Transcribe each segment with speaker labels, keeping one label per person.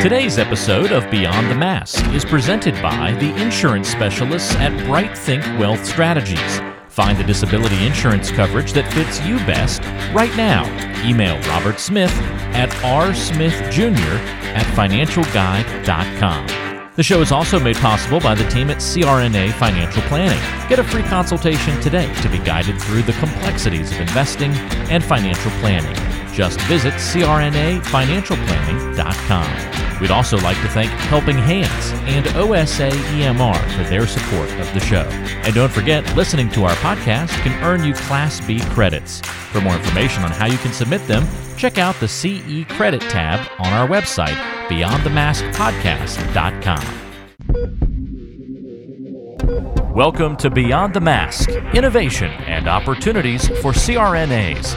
Speaker 1: Today's episode of Beyond the Mask is presented by the insurance specialists at Bright Think Wealth Strategies. Find the disability insurance coverage that fits you best right now. Email Robert Smith at rsmithjr at financialguide.com. The show is also made possible by the team at CRNA Financial Planning. Get a free consultation today to be guided through the complexities of investing and financial planning. Just visit crnafinancialplanning.com. We'd also like to thank Helping Hands and OSA EMR for their support of the show. And don't forget, listening to our podcast can earn you Class B credits. For more information on how you can submit them, check out the CE Credit tab on our website, beyondthemaskpodcast.com. Welcome to Beyond the Mask Innovation and Opportunities for CRNAs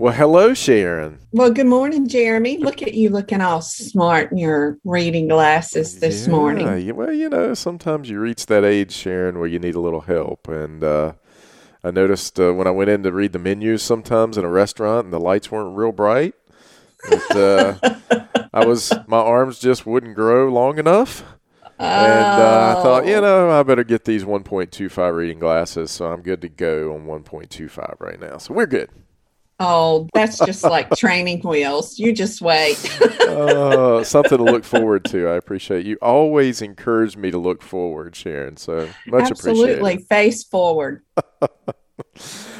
Speaker 2: Well, hello, Sharon.
Speaker 3: Well, good morning, Jeremy. Look at you looking all smart in your reading glasses this
Speaker 2: yeah,
Speaker 3: morning.
Speaker 2: Well, you know, sometimes you reach that age, Sharon, where you need a little help. And uh, I noticed uh, when I went in to read the menus sometimes in a restaurant and the lights weren't real bright, that uh, I was my arms just wouldn't grow long enough.
Speaker 3: Oh.
Speaker 2: And uh, I thought, you know, I better get these 1.25 reading glasses, so I'm good to go on 1.25 right now. So we're good.
Speaker 3: Oh, that's just like training wheels. You just wait.
Speaker 2: uh, something to look forward to. I appreciate you. Always encourage me to look forward, Sharon. So much
Speaker 3: Absolutely.
Speaker 2: appreciated.
Speaker 3: Face forward.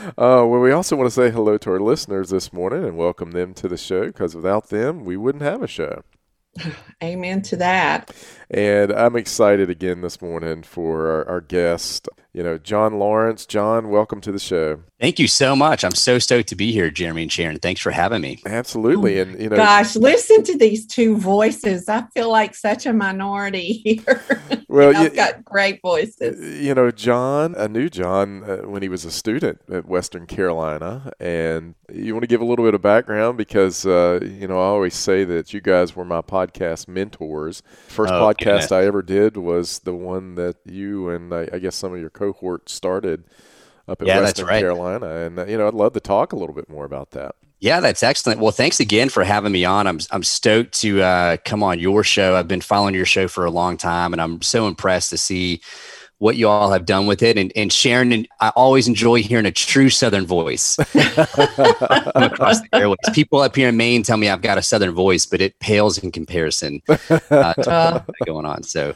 Speaker 2: Uh, well, we also want to say hello to our listeners this morning and welcome them to the show because without them, we wouldn't have a show.
Speaker 3: Amen to that.
Speaker 2: And I'm excited again this morning for our, our guest, you know, John Lawrence. John, welcome to the show.
Speaker 4: Thank you so much. I'm so stoked to be here, Jeremy and Sharon. Thanks for having me.
Speaker 2: Absolutely. And, you know,
Speaker 3: Gosh, listen to these two voices. I feel like such a minority here.
Speaker 2: Well,
Speaker 3: you've
Speaker 2: you-
Speaker 3: got great voices.
Speaker 2: you know, John, I knew John uh, when he was a student at Western Carolina. And you want to give a little bit of background because, uh, you know, I always say that you guys were my podcast mentors. First
Speaker 4: Oh,
Speaker 2: podcast
Speaker 4: goodness.
Speaker 2: I ever did was the one that you and I, I guess some of your cohort started up at
Speaker 4: Yeah, that's
Speaker 2: Western
Speaker 4: right.
Speaker 2: Carolina. And, you know, I'd love to talk a little bit more about that.
Speaker 4: Yeah, that's excellent. Well, thanks again for having me on. I'm I'm stoked to uh, come on your show. I've been following your show for a long time, and I'm so impressed to see what you all have done with it. And, and Sharon, and I always enjoy hearing a true Southern voice across the airways. People up here in Maine tell me I've got a Southern voice, but it pales in comparison uh, to what's going on. So,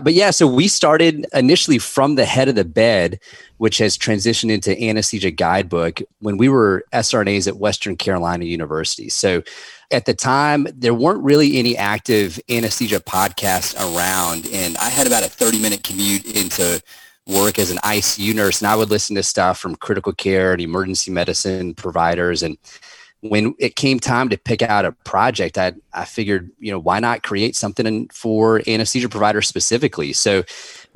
Speaker 4: but yeah, so we started initially from the head of the bed, which has transitioned into anesthesia guidebook when we were SRNAs at Western Carolina University. So at the time, there weren't really any active anesthesia podcasts around. And I had about a 30 minute commute into work as an ICU nurse, and I would listen to stuff from critical care and emergency medicine providers. And when it came time to pick out a project, I, I figured, you know, why not create something in- for anesthesia providers specifically? So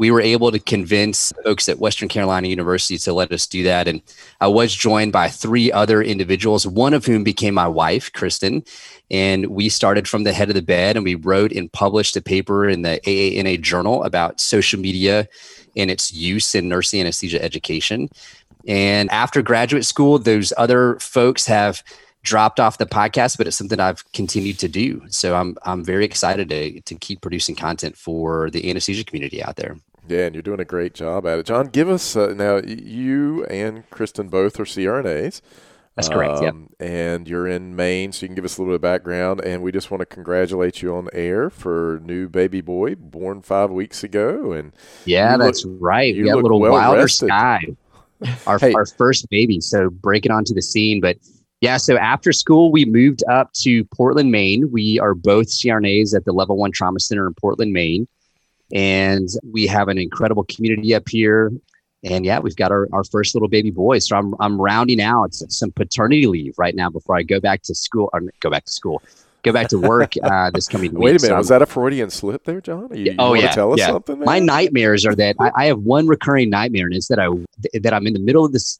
Speaker 4: we were able to convince folks at Western Carolina University to let us do that. And I was joined by three other individuals, one of whom became my wife, Kristen. And we started from the head of the bed and we wrote and published a paper in the AANA journal about social media and its use in nursing anesthesia education. And after graduate school, those other folks have dropped off the podcast, but it's something I've continued to do. So I'm I'm very excited to to keep producing content for the anesthesia community out there.
Speaker 2: Yeah, and you're doing a great job at it. John, give us uh, now, you and Kristen both are CRNAs.
Speaker 4: That's correct. Yep.
Speaker 2: Um, And you're in Maine, so you can give us a little bit of background. And we just want to congratulate you on air for new baby boy born five weeks ago. And
Speaker 4: Yeah,
Speaker 2: You look-
Speaker 4: that's right.
Speaker 2: you
Speaker 4: We got a little
Speaker 2: well
Speaker 4: wilder
Speaker 2: rested.
Speaker 4: sky. Our,
Speaker 2: Hey.
Speaker 4: our first baby. So breaking onto the scene. But yeah, so after school, we moved up to Portland, Maine. We are both CRNAs at the Level One Trauma Center in Portland, Maine. And we have an incredible community up here. And yeah, we've got our, our first little baby boy. So I'm, I'm rounding out some paternity leave right now before I go back to school or go back to school, go back to work uh, this coming week.
Speaker 2: wait a minute,
Speaker 4: I'm-
Speaker 2: was that a Freudian slip there, John? You, you
Speaker 4: oh
Speaker 2: want
Speaker 4: yeah,
Speaker 2: tell us
Speaker 4: yeah.
Speaker 2: something?
Speaker 4: My nightmares are that I, I have one recurring nightmare, and it's that I that I'm in the middle of this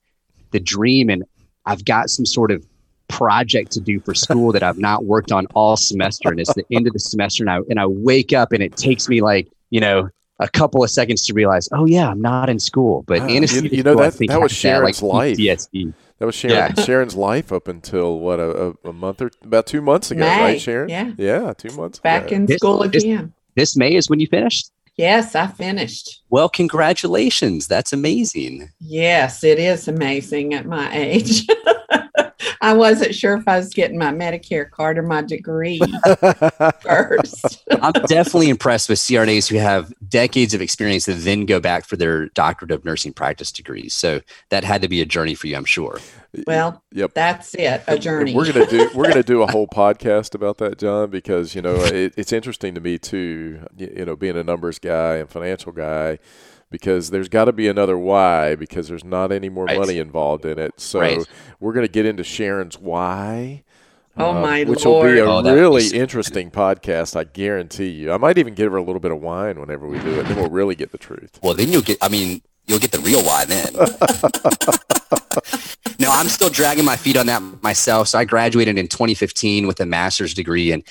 Speaker 4: the dream, and I've got some sort of project to do for school that I've not worked on all semester, and it's the end of the semester, and I and I wake up, and it takes me like you know a couple of seconds to realize, oh yeah, I'm not in school. But ah,
Speaker 2: Wow. You-
Speaker 4: anesthesia
Speaker 2: you know,
Speaker 4: school,
Speaker 2: that- that was
Speaker 4: has
Speaker 2: Sharon's life.
Speaker 4: PTSD.
Speaker 2: That was Sharon, yeah. Sharon's life up until what a, a, a month or about two months ago,
Speaker 3: May,
Speaker 2: right, Sharon?
Speaker 3: yeah.
Speaker 2: yeah, two months
Speaker 3: Back
Speaker 2: ago.
Speaker 3: in
Speaker 4: This-
Speaker 3: school
Speaker 4: this-
Speaker 3: again.
Speaker 4: This May is when you finished.
Speaker 3: Yes, I finished.
Speaker 4: Well, congratulations. That's amazing.
Speaker 3: Yes, it is amazing at my age. I wasn't sure if I was getting my Medicare card or my degree first.
Speaker 4: I'm definitely impressed with CRNAs who have decades of experience that then go back for their doctorate of nursing practice degrees. So that had to be a journey for you, I'm sure.
Speaker 3: Well,
Speaker 2: Yep.
Speaker 3: that's it, a journey.
Speaker 2: We're gonna do we're gonna do a whole podcast about that, John, because you know it, it's interesting to me too. You, you know, being a numbers guy and financial guy, because there's got to be another why because there's not any more
Speaker 4: Right.
Speaker 2: money involved in it. So
Speaker 4: Right.
Speaker 2: we're gonna get into Sharon's why.
Speaker 3: Oh,
Speaker 2: uh,
Speaker 3: my
Speaker 2: which will be a
Speaker 4: Oh,
Speaker 2: really
Speaker 4: was-
Speaker 2: interesting podcast, I guarantee you. I might even give her a little bit of wine whenever we do it, then we'll really get the truth.
Speaker 4: Well, then you'll get, I mean, you'll get the real why then. no, I'm still dragging my feet on that myself. So I graduated in 2015 with a master's degree and,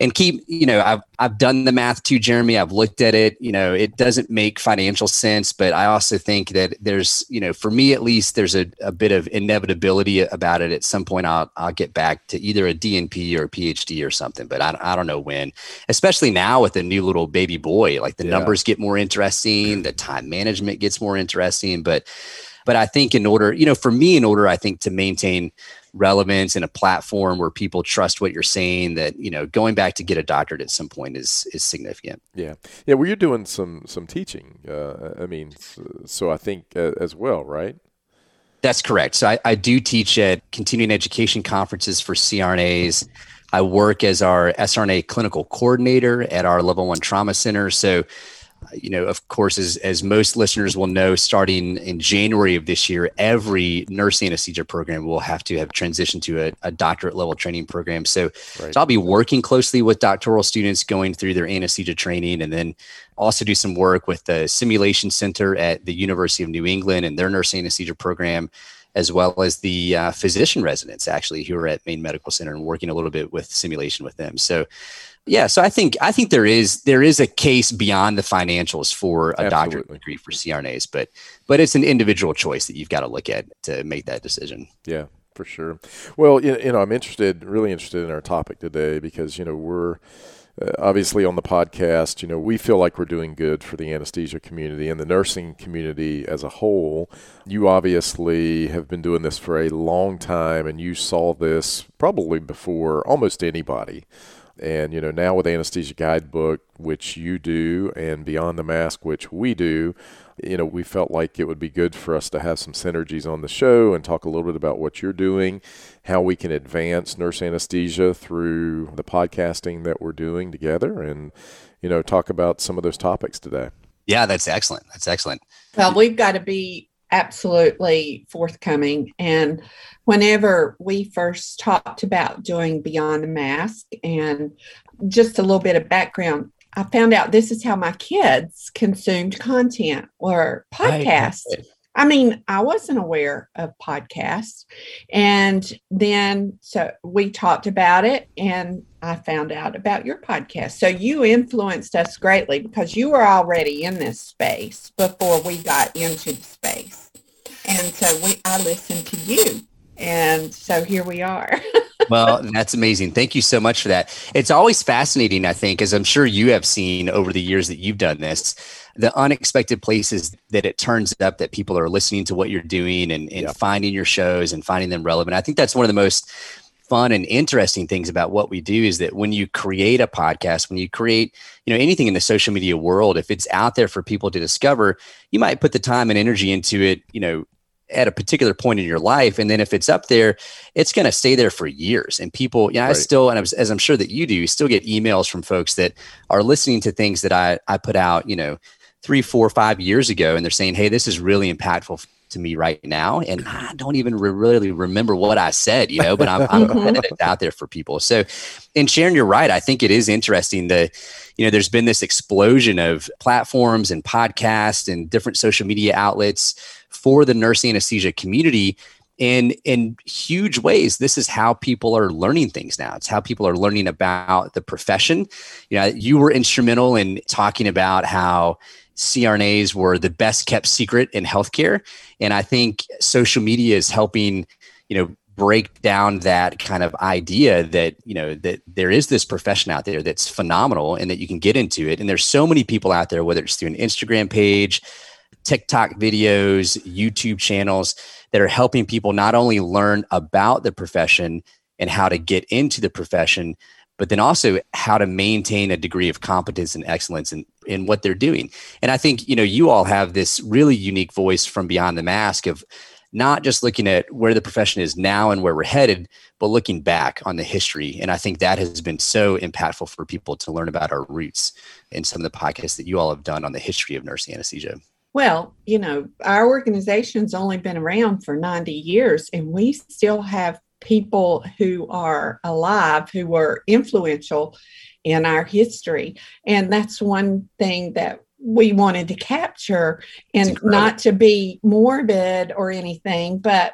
Speaker 4: and keep, you know, I've, I've done the math too, Jeremy. I've looked at it, you know, it doesn't make financial sense, but I also think that there's, you know, for me at least, there's a, a bit of inevitability about it. At some point, I'll, I'll get back to either a DNP or a PhD or something, but I, I don't know when, especially now with the new little baby boy, like the
Speaker 2: Yeah.
Speaker 4: numbers get more interesting, the time management gets more interesting, but, but I think in order, you know, for me, in order, I think to maintain relevance in a platform where people trust what you're saying, that you know, going back to get a doctorate at some point is is significant.
Speaker 2: Yeah, yeah. Well, you're doing some some teaching. Uh, I mean, so, I think uh, as well, right?
Speaker 4: That's correct. So I, I do teach at continuing education conferences for CRNAs. I work as our SRNA clinical coordinator at our level one trauma center. So, you know, of course, as, as most listeners will know, starting in January of this year, every nurse anesthesia program will have to have transitioned to a, a doctorate level training program. So,
Speaker 2: Right.
Speaker 4: so I'll be working closely with doctoral students going through their anesthesia training and then also do some work with the simulation center at the University of New England and their nurse anesthesia program, as well as the uh, physician residents actually who are at Maine Medical Center and working a little bit with simulation with them. So yeah, so I think I think there is there is a case beyond the financials for a doctorate degree for CRNAs, but but it's an individual choice that you've got to look at to make that decision.
Speaker 2: Yeah, for sure. Well, you you know, I'm interested, really interested in our topic today because you know we're uh, obviously on the podcast. You know, we feel like we're doing good for the anesthesia community and the nursing community as a whole. You obviously have been doing this for a long time, and you saw this probably before almost anybody. And you know, now with Anesthesia Guidebook, which you do, and Beyond the Mask, which we do, you know, we felt like it would be good for us to have some synergies on the show and talk a little bit about what you're doing, how we can advance nurse anesthesia through the podcasting that we're doing together, and you know, talk about some of those topics today.
Speaker 4: Yeah, that's excellent. That's excellent.
Speaker 3: Well, we've got to be absolutely forthcoming. And whenever we first talked about doing Beyond the Mask, and just a little bit of background, I found out this is how my kids consumed content or podcasts. I mean, I wasn't aware of podcasts. And then so we talked about it and I found out about your podcast. So you influenced us greatly because you were already in this space before we got into the space. And so we I listened to you And so here we are.
Speaker 4: well, that's amazing. Thank you so much for that. It's always fascinating, I think, as I'm sure you have seen over the years that you've done this, the unexpected places that it turns up that people are listening to what you're doing and, and finding your shows and finding them relevant. I think that's one of the most fun and interesting things about what we do is that when you create a podcast when you create you know anything in the social media world if it's out there for people to discover you might put the time and energy into it you know at a particular point in your life and then if it's up there it's going to stay there for years and people you know right. i still and as i'm sure that you do you still get emails from folks that are listening to things that i i put out you know three four five years ago and they're saying hey this is really impactful to me right now and i don't even re- really remember what i said you know but i'm, I'm mm-hmm. it's out there for people so and sharon you're right i think it is interesting that you know there's been this explosion of platforms and podcasts and different social media outlets for the nurse anesthesia community. In in huge ways this is how people are learning things now. It's how people are learning about the profession. You know you were instrumental in talking about how crnas were the best kept secret in healthcare. And i think social media is helping you know break down that kind of idea that you know that there is this profession out there that's phenomenal and that you can get into it. And there's so many people out there whether it's through an instagram page TikTok videos, YouTube channels that are helping people not only learn about the profession and how to get into the profession, but then also how to maintain a degree of competence and excellence in, in what they're doing. And I think, you know, you all have this really unique voice from beyond the mask of not just looking at where the profession is now and where we're headed, but looking back on the history. And I think that has been so impactful for people to learn about our roots in some of the podcasts that you all have done on the history of nurse anesthesia.
Speaker 3: Well, you know, our organization's only been around for 90 years, and we still have people who are alive who were influential in our history. And that's one thing that we wanted to capture and not to be morbid or anything, but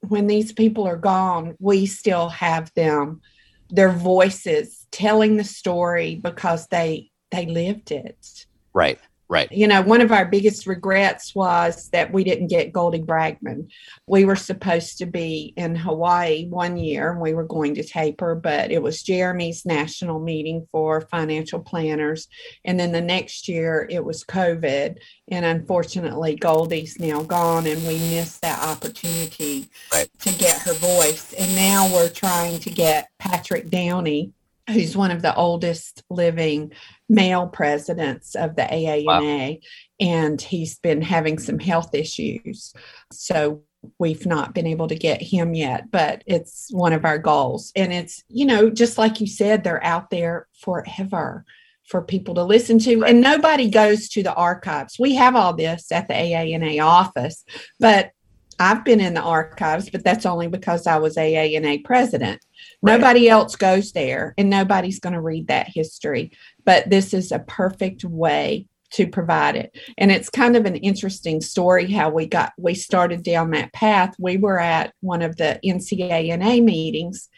Speaker 3: when these people are gone, we still have them, their voices telling the story because they they lived it.
Speaker 4: Right. Right.
Speaker 3: You know, one of our biggest regrets was that we didn't get Goldie Brangman. We were supposed to be in Hawaii one year and we were going to tape her, but it was Jeremy's national meeting for financial planners. And then the next year it was COVID. And unfortunately, Goldie's now gone and we missed that opportunity right. to get her voice. And now we're trying to get Patrick Downey who's one of the oldest living male presidents of the AANA, wow. and he's been having some health issues. So we've not been able to get him yet, but it's one of our goals. And it's, you know, just like you said, they're out there forever for people to listen to. And nobody goes to the archives. We have all this at the AANA office, but I've been in the archives, but that's only because I was AANA president. Right. Nobody else goes there and nobody's going to read that history. But this is a perfect way to provide it. And it's kind of an interesting story how we got we started down that path. We were at one of the NCANA meetings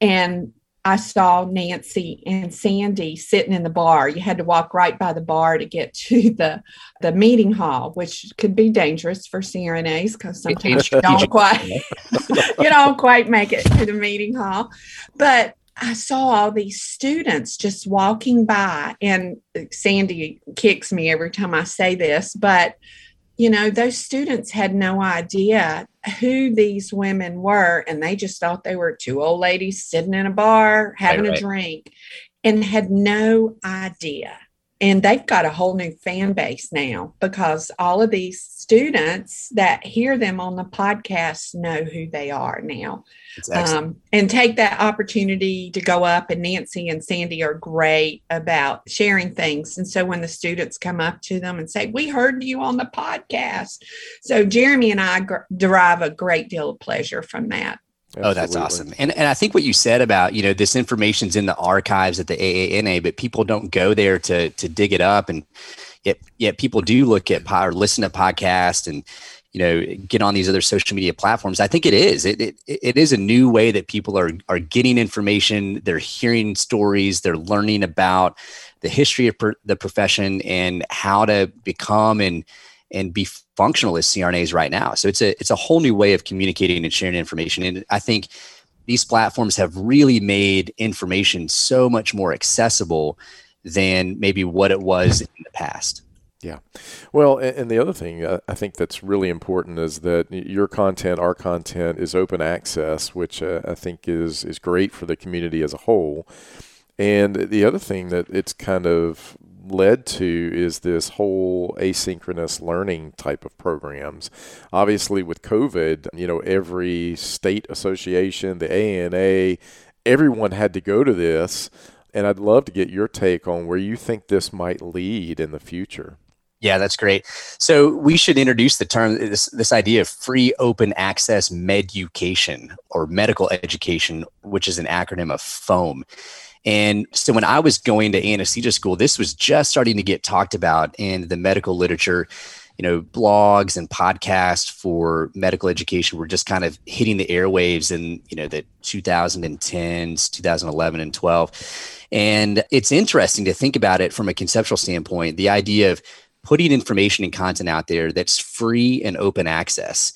Speaker 3: and I saw Nancy and Sandy sitting in the bar. You had to walk right by the bar to get to the the meeting hall, which could be dangerous for CRNAs because sometimes you don't quite you don't quite make it to the meeting hall. But I saw all these students just walking by, and Sandy kicks me every time I say this, but you know, those students had no idea who these women were, and they just thought they were two old ladies sitting in a bar having right, right. a drink and had no idea and they've got a whole new fan base now because all of these students that hear them on the podcast know who they are now. Um, and take that opportunity to go up and nancy and sandy are great about sharing things. And so when the students come up to them and say we heard you on the podcast so jeremy and i gr- derive a great deal of pleasure from that
Speaker 4: Absolutely. Oh, that's awesome. And and I think what you said about, you know, this information's in the archives at the AANA, but people don't go there to to dig it up. And yet, yet people do look at or listen to podcasts and, you know, get on these other social media platforms. I think it is. It, it, it is a new way that people are are getting information. They're hearing stories. They're learning about the history of per, the profession and how to become and and be functional as CRNAs right now. So it's a it's a whole new way of communicating and sharing information. And I think these platforms have really made information so much more accessible than maybe what it was in the past.
Speaker 2: Yeah. Well, and the other thing uh, I think that's really important is that your content, our content, is open access, which uh, I think is is great for the community as a whole. And the other thing that it's kind of led to is this whole asynchronous learning type of programs. Obviously, with COVID, you know, every state association, the ANA, everyone had to go to this. And I'd love to get your take on where you think this might lead in the future.
Speaker 4: Yeah, that's great. So we should introduce the term this this idea of free open access meducation or medical education, which is an acronym of FOAM. And so when I was going to anesthesia school, this was just starting to get talked about in the medical literature. You know, blogs and podcasts for medical education were just kind of hitting the airwaves in, you know, the 2010s, 2011 and 12. And it's interesting to think about it from a conceptual standpoint, the idea of putting information and content out there that's free and open access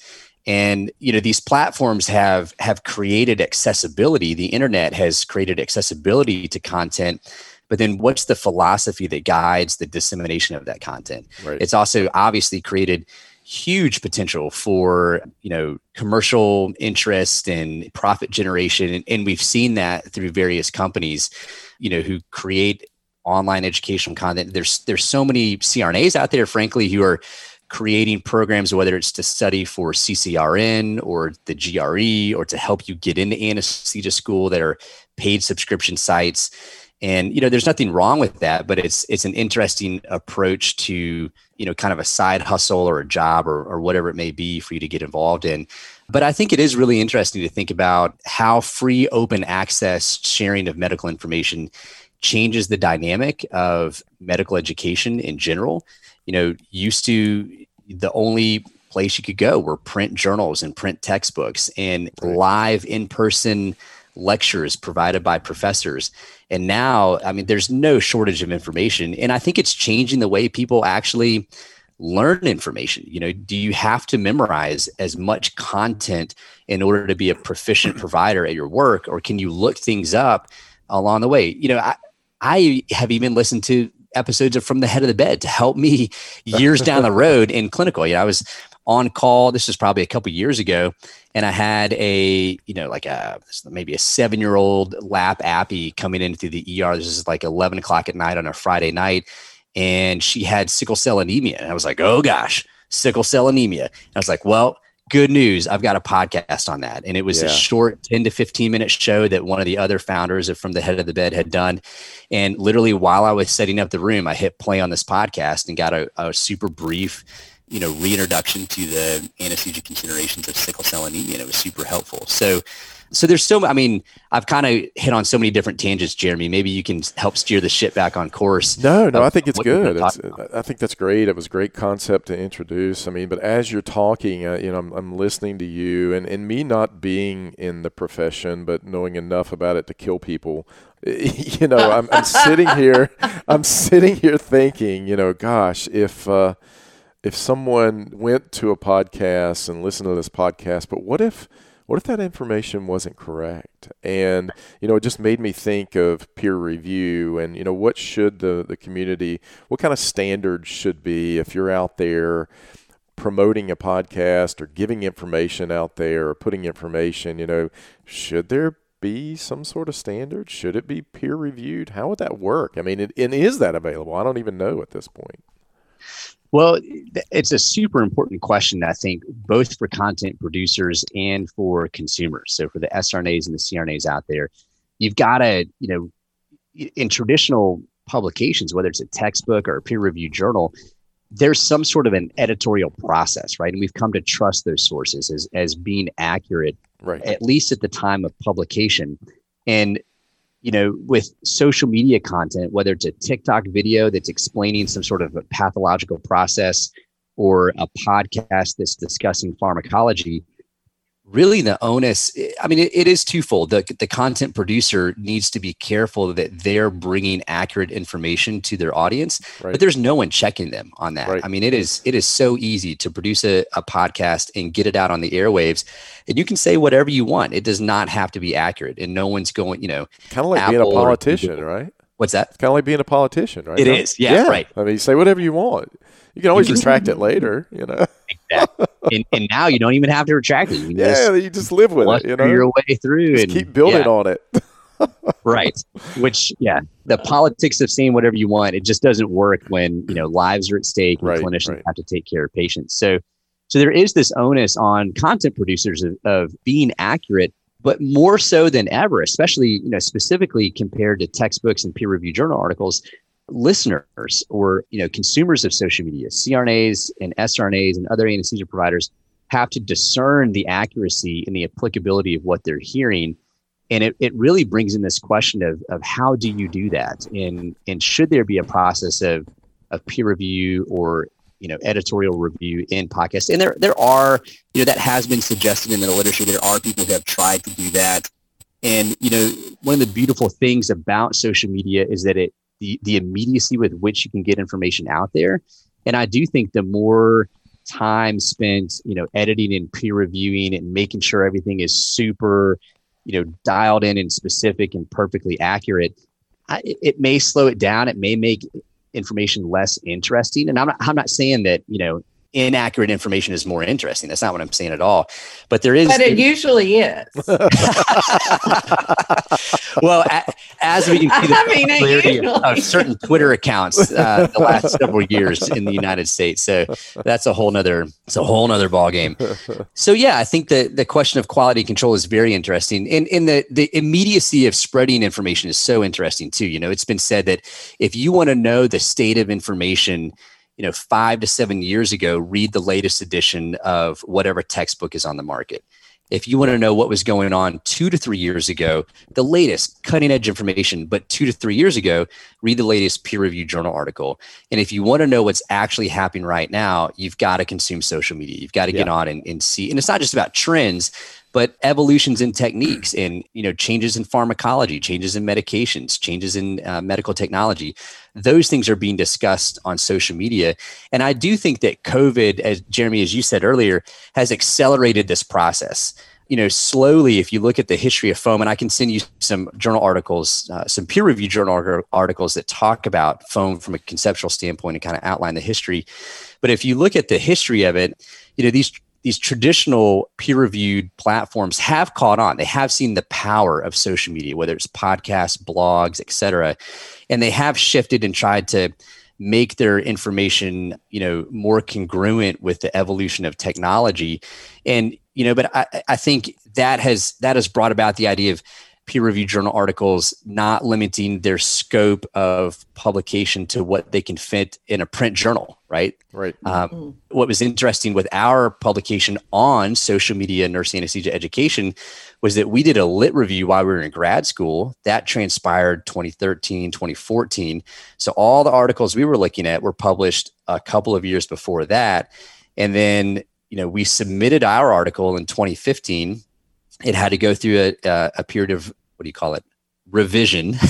Speaker 4: and you know these platforms have have created accessibility. The internet has created accessibility to content but then what's the philosophy that guides the dissemination of that content? Right. it's also obviously created huge potential for you know commercial interest and profit generation. And, and we've seen that through various companies you know who create online educational content. There's there's so many crnas out there frankly who are creating programs, whether it's to study for CCRN or the GRE or to help you get into anesthesia school that are paid subscription sites. And you know, there's nothing wrong with that, but it's it's an interesting approach to you know kind of a side hustle or a job or, or whatever it may be for you to get involved in. But I think it is really interesting to think about how free open access sharing of medical information changes the dynamic of medical education in general you know, used to the only place you could go were print journals and print textbooks and live in person lectures provided by professors. And now, I mean, there's no shortage of information. And I think it's changing the way people actually learn information. You know, do you have to memorize as much content in order to be a proficient provider at your work, or can you look things up along the way? You know, I, I have even listened to episodes of From the Head of the Bed to help me years down the road in clinical. You know, I was on call. This was probably a couple years ago, and I had a you know like a maybe a seven year old lap appy coming in through the ER. This is like eleven o'clock at night on a Friday night, and she had sickle cell anemia. And I was like, oh gosh, sickle cell anemia. And I was like, well good news i've got a podcast on that. And it was yeah. a short 10 to 15 minute show that one of the other founders of from the head of the bed had done. And literally while i was setting up the room i hit play on this podcast and got a, a super brief you know reintroduction to the anesthesia considerations of sickle cell anemia and it was super helpful. So so there's so I mean, I've kind of hit on so many different tangents, Jeremy. Maybe you can help steer the ship back on course.
Speaker 2: No, no, I think it's good. It's, I think that's great. It was a great concept to introduce. I mean, but as you're talking, uh, you know, I'm, I'm listening to you, and and me not being in the profession, but knowing enough about it to kill people. You know, I'm, I'm sitting here, I'm sitting here thinking, you know, gosh, if. Uh, if someone went to a podcast and listened to this podcast, but what if what if that information wasn't correct? And, you know, it just made me think of peer review and, you know, what should the, the community, what kind of standards should be if you're out there promoting a podcast or giving information out there or putting information, you know, should there be some sort of standard? Should it be peer reviewed? How would that work? I mean, it, and is that available? I don't even know at this point.
Speaker 4: Well, it's a super important question, I think, both for content producers and for consumers. So for the sRNAs and the CRNAs out there, you've got to, you know, in traditional publications, whether it's a textbook or a peer-reviewed journal, there's some sort of an editorial process, right? And we've come to trust those sources as, as being accurate, right. at least at the time of publication. And you know, with social media content, whether it's a TikTok video that's explaining some sort of a pathological process or a podcast that's discussing pharmacology, really the onus i mean it, it is twofold. The, the content producer needs to be careful that they're bringing accurate information to their audience right. but there's no one checking them on that. Right. i mean it is it is so easy to produce a, a podcast and get it out on the airwaves and you can say whatever you want. It does not have to be accurate and no one's going you know
Speaker 2: kind of like Apple being a politician right?
Speaker 4: What's that?
Speaker 2: Kind of like being a politician right?
Speaker 4: It no? is, yeah, yeah. right.
Speaker 2: I mean you say whatever you want. You can always retract it later, you know.
Speaker 4: Exactly. And, and, now you don't even have to retract it. You
Speaker 2: yeah, just you just live with it. You know,
Speaker 4: your way through
Speaker 2: just
Speaker 4: and
Speaker 2: keep building
Speaker 4: yeah.
Speaker 2: on it.
Speaker 4: right. Which, yeah, the politics of saying whatever you want, it just doesn't work when you know lives are at stake and right, clinicians right. have to take care of patients. So, so there is this onus on content producers of, of being accurate but more so than ever, especially you know specifically compared to textbooks and peer-reviewed journal articles, listeners or you know consumers of social media, CRNAs and SRNAs and other anesthesia providers have to discern the accuracy and the applicability of what they're hearing. And it, it really brings in this question of, of how do you do that? And and should there be a process of of peer review or you know editorial review in podcasts? And there there are, you know, that has been suggested in the literature. There are people who have tried to do that. And you know, one of the beautiful things about social media is that it the the immediacy with which you can get information out there. And I do think the more time spent, you know, editing and peer reviewing and making sure everything is super, you know, dialed in and specific and perfectly accurate, I, it may slow it down. It may make information less interesting. And I'm not, I'm not saying that, you know, inaccurate information is more interesting. That's not what I'm saying at all. But there is.
Speaker 3: But it usually is.
Speaker 4: well, a, as we can see the I mean, of certain Twitter accounts uh, the last several years in the United States. So that's a whole nother, it's a whole nother ball game. So yeah, I think that the question of quality control is very interesting. And, in the, the immediacy of spreading information is so interesting too. You know, it's been said that if you want to know the state of information you know, five to seven years ago, read the latest edition of whatever textbook is on the market. If you want to know what was going on two to three years ago, the latest cutting edge information, but two to three years ago, read the latest peer reviewed journal article. And if you want to know what's actually happening right now, you've got to consume social media. You've got to get on and, and see. And it's not just about trends, but evolutions in techniques and you know changes in pharmacology changes in medications changes in uh, medical technology those things are being discussed on social media. And i do think that covid as jeremy as you said earlier has accelerated this process. You know slowly if you look at the history of foam and i can send you some journal articles uh, some peer reviewed journal articles that talk about foam from a conceptual standpoint and kind of outline the history. But if you look at the history of it you know these these traditional peer reviewed platforms have caught on. They have seen the power of social media, whether it's podcasts, blogs, et cetera. And they have shifted and tried to make their information, you know, more congruent with the evolution of technology. And, you know, but I, I think that has that has brought about the idea of peer reviewed journal articles not limiting their scope of publication to what they can fit in a print journal right?
Speaker 2: Right.
Speaker 4: Um, mm-hmm. what was interesting with our publication on social media nursing anesthesia education was that we did a lit review while we were in grad school. That transpired 2013 2014 so all the articles we were looking at were published a couple of years before that. And then you know we submitted our article in 2015 it had to go through a, a period of what do you call it? Revision.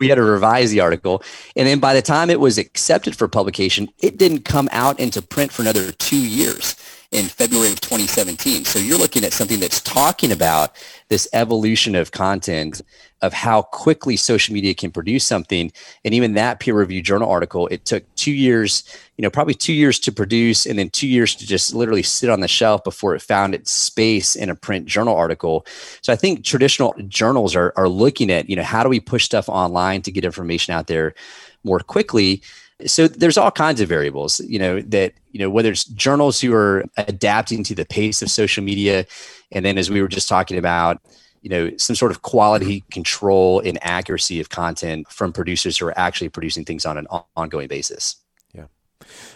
Speaker 4: We had to revise the article. And then by the time it was accepted for publication it didn't come out into print for another two years in February of 2017. So you're looking at something that's talking about this evolution of content of how quickly social media can produce something. And even that peer reviewed journal article, it took two years, you know, probably two years to produce and then two years to just literally sit on the shelf before it found its space in a print journal article. So I think traditional journals are, are looking at, you know, how do we push stuff online to get information out there more quickly? So there's all kinds of variables, you know, that, you know, whether it's journals who are adapting to the pace of social media. And then as we were just talking about, you know, some sort of quality control and accuracy of content from producers who are actually producing things on an ongoing basis.
Speaker 2: Yeah.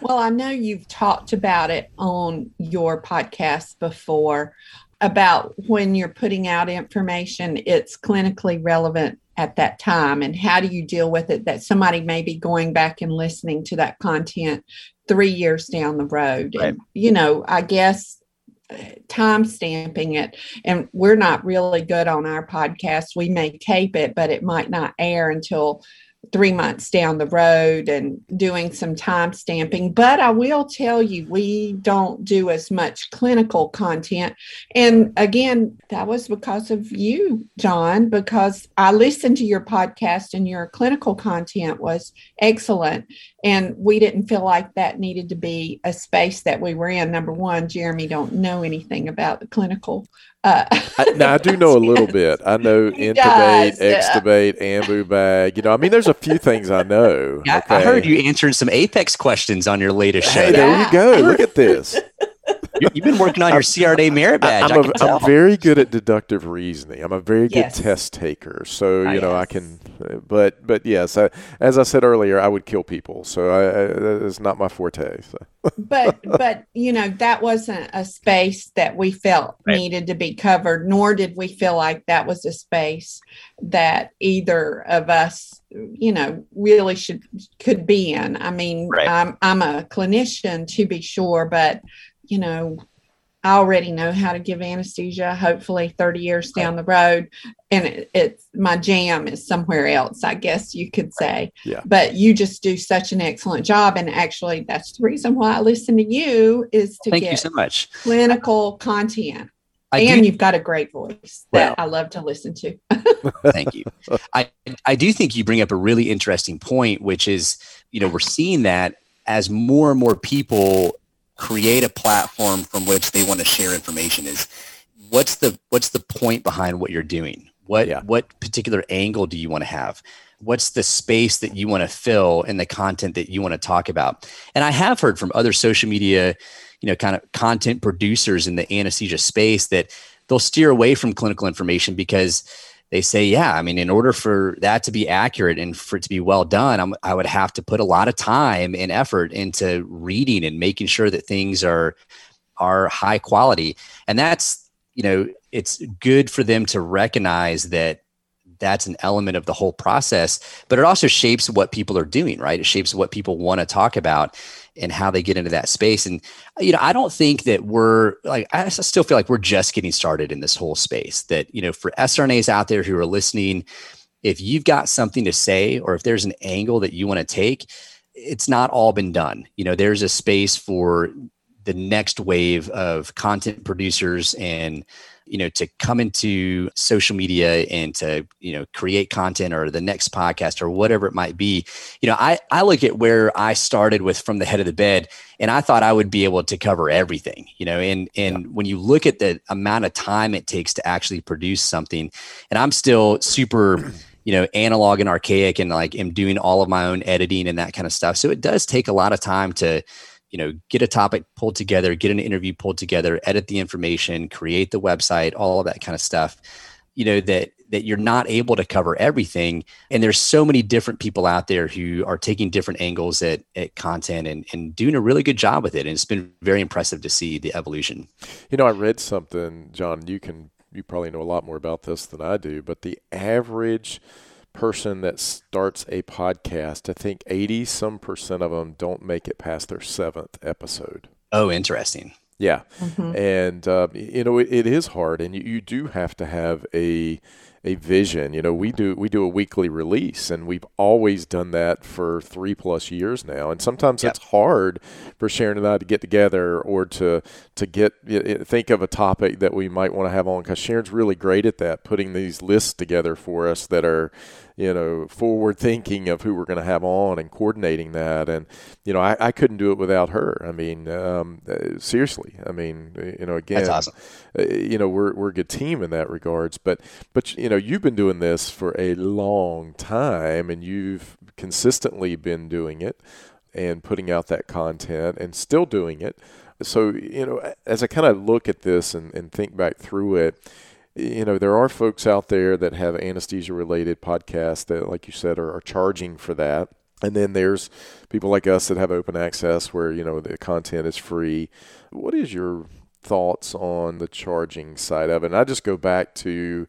Speaker 3: Well, I know you've talked about it on your podcast before about when you're putting out information, it's clinically relevant at that time. And how do you deal with it that somebody may be going back and listening to that content three years down the road?
Speaker 4: Right.
Speaker 3: and you know i guess uh, time stamping it. And we're not really good on our podcast. We may tape it but it might not air until three months down the road and doing some time stamping. But I will tell you, we don't do as much clinical content. And again, that was because of you, John, because I listened to your podcast and your clinical content was excellent. And we didn't feel like that needed to be a space that we were in. Number one, Jeremy don't know anything about the clinical
Speaker 2: uh, I, now I do know a little bit. I know intubate, extubate, ambu bag. You know, I mean, there's a few things I know.
Speaker 4: Okay? I, I, heard you answering some Apex questions on your latest show.
Speaker 2: Hey, there you go. Look at this.
Speaker 4: you, have been working on your CRNA merit badge.
Speaker 2: I'm, a, I'm, very good at deductive reasoning. I'm a very good yes. test taker. So ah, you know, I can. But but yes, I, as I said earlier, I would kill people. So I, it's not my forte. So.
Speaker 3: but but you know that wasn't a space that we felt right. needed to be covered. Nor did we feel like that was a space that either of us you know really should could be in i mean right. i'm i'm a clinician to be sure but you know, I already know how to give anesthesia, hopefully 30 years down the road. And it, it's my jam is somewhere else, I guess you could say.
Speaker 2: Yeah.
Speaker 3: But you just do such an excellent job. And actually, that's the reason why I listen to you is to
Speaker 4: Thank
Speaker 3: get
Speaker 4: you so much.
Speaker 3: clinical content. I and do, you've got a great voice that well, I love to listen to.
Speaker 4: thank you. I, I do think you bring up a really interesting point, which is, you know, we're seeing that as more and more people create a platform from which they want to share information is what's the what's the point behind what you're doing? What yeah. what particular angle do you want to have? What's the space that you want to fill in the content that you want to talk about? And i have heard from other social media you know kind of content producers in the anesthesia space that they'll steer away from clinical information because they say, yeah, I mean, in order for that to be accurate and for it to be well done, I'm, i would have to put a lot of time and effort into reading and making sure that things are are high quality. And that's, you know, it's good for them to recognize that that's an element of the whole process, but it also shapes what people are doing, right? It shapes what people want to talk about and how they get into that space. And you know, I don't think that we're like I still feel like we're just getting started in this whole space. That you know, for SRNAs out there who are listening, if you've got something to say or if there's an angle that you want to take, it's not all been done. You know, there's a space for the next wave of content producers and you know to come into social media and to you know create content or the next podcast or whatever it might be you know i i look at where i started with from the head of the bed and i thought i would be able to cover everything you know and and yeah. when you look at the amount of time it takes to actually produce something and i'm still super you know analog and archaic and like am doing all of my own editing and that kind of stuff so it does take a lot of time to you know get a topic pulled together get an interview pulled together edit the information create the website all of that kind of stuff you know that that you're not able to cover everything. And there's so many different people out there who are taking different angles at, at content and, and doing a really good job with it. And it's been very impressive to see the evolution.
Speaker 2: You know i read something john you can you probably know a lot more about this than i do but the average person that starts a podcast, I think 80 some percent of them don't make it past their seventh episode.
Speaker 4: Oh, interesting.
Speaker 2: Yeah. Mm-hmm. And, uh, you know, it, it is hard, and you, you do have to have a a vision. You know, we do we do a weekly release, and we've always done that for three plus years now. And sometimes yep. it's hard for Sharon and I to get together or to to get think of a topic that we might want to have on because Sharon's really great at that, putting these lists together for us that are you know, forward thinking of who we're going to have on and coordinating that. And, you know, I, I couldn't do it without her. I mean, um, uh, seriously. I mean, you know, again,
Speaker 4: awesome.
Speaker 2: uh, you know, we're, we're a good team in that regards. But, but, you know, you've been doing this for a long time and you've consistently been doing it and putting out that content and still doing it. So, you know, as I kind of look at this and, and think back through it, you know, there are folks out there that have anesthesia related podcasts that, like you said, are, are charging for that. And then there's people like us that have open access where, you know, the content is free. What is your thoughts on the charging side of it? And I just go back to,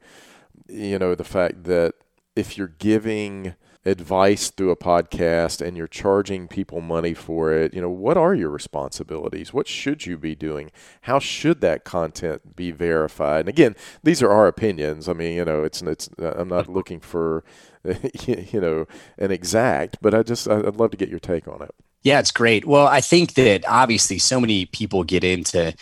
Speaker 2: you know, the fact that if you're giving advice through a podcast and you're charging people money for it, you know, what are your responsibilities? What should you be doing? How should that content be verified? And again, these are our opinions. I mean, you know, it's it's I'm not looking for you know an exact, but I just I'd love to get your take on it.
Speaker 4: Yeah, it's great. Well, I think that obviously so many people get into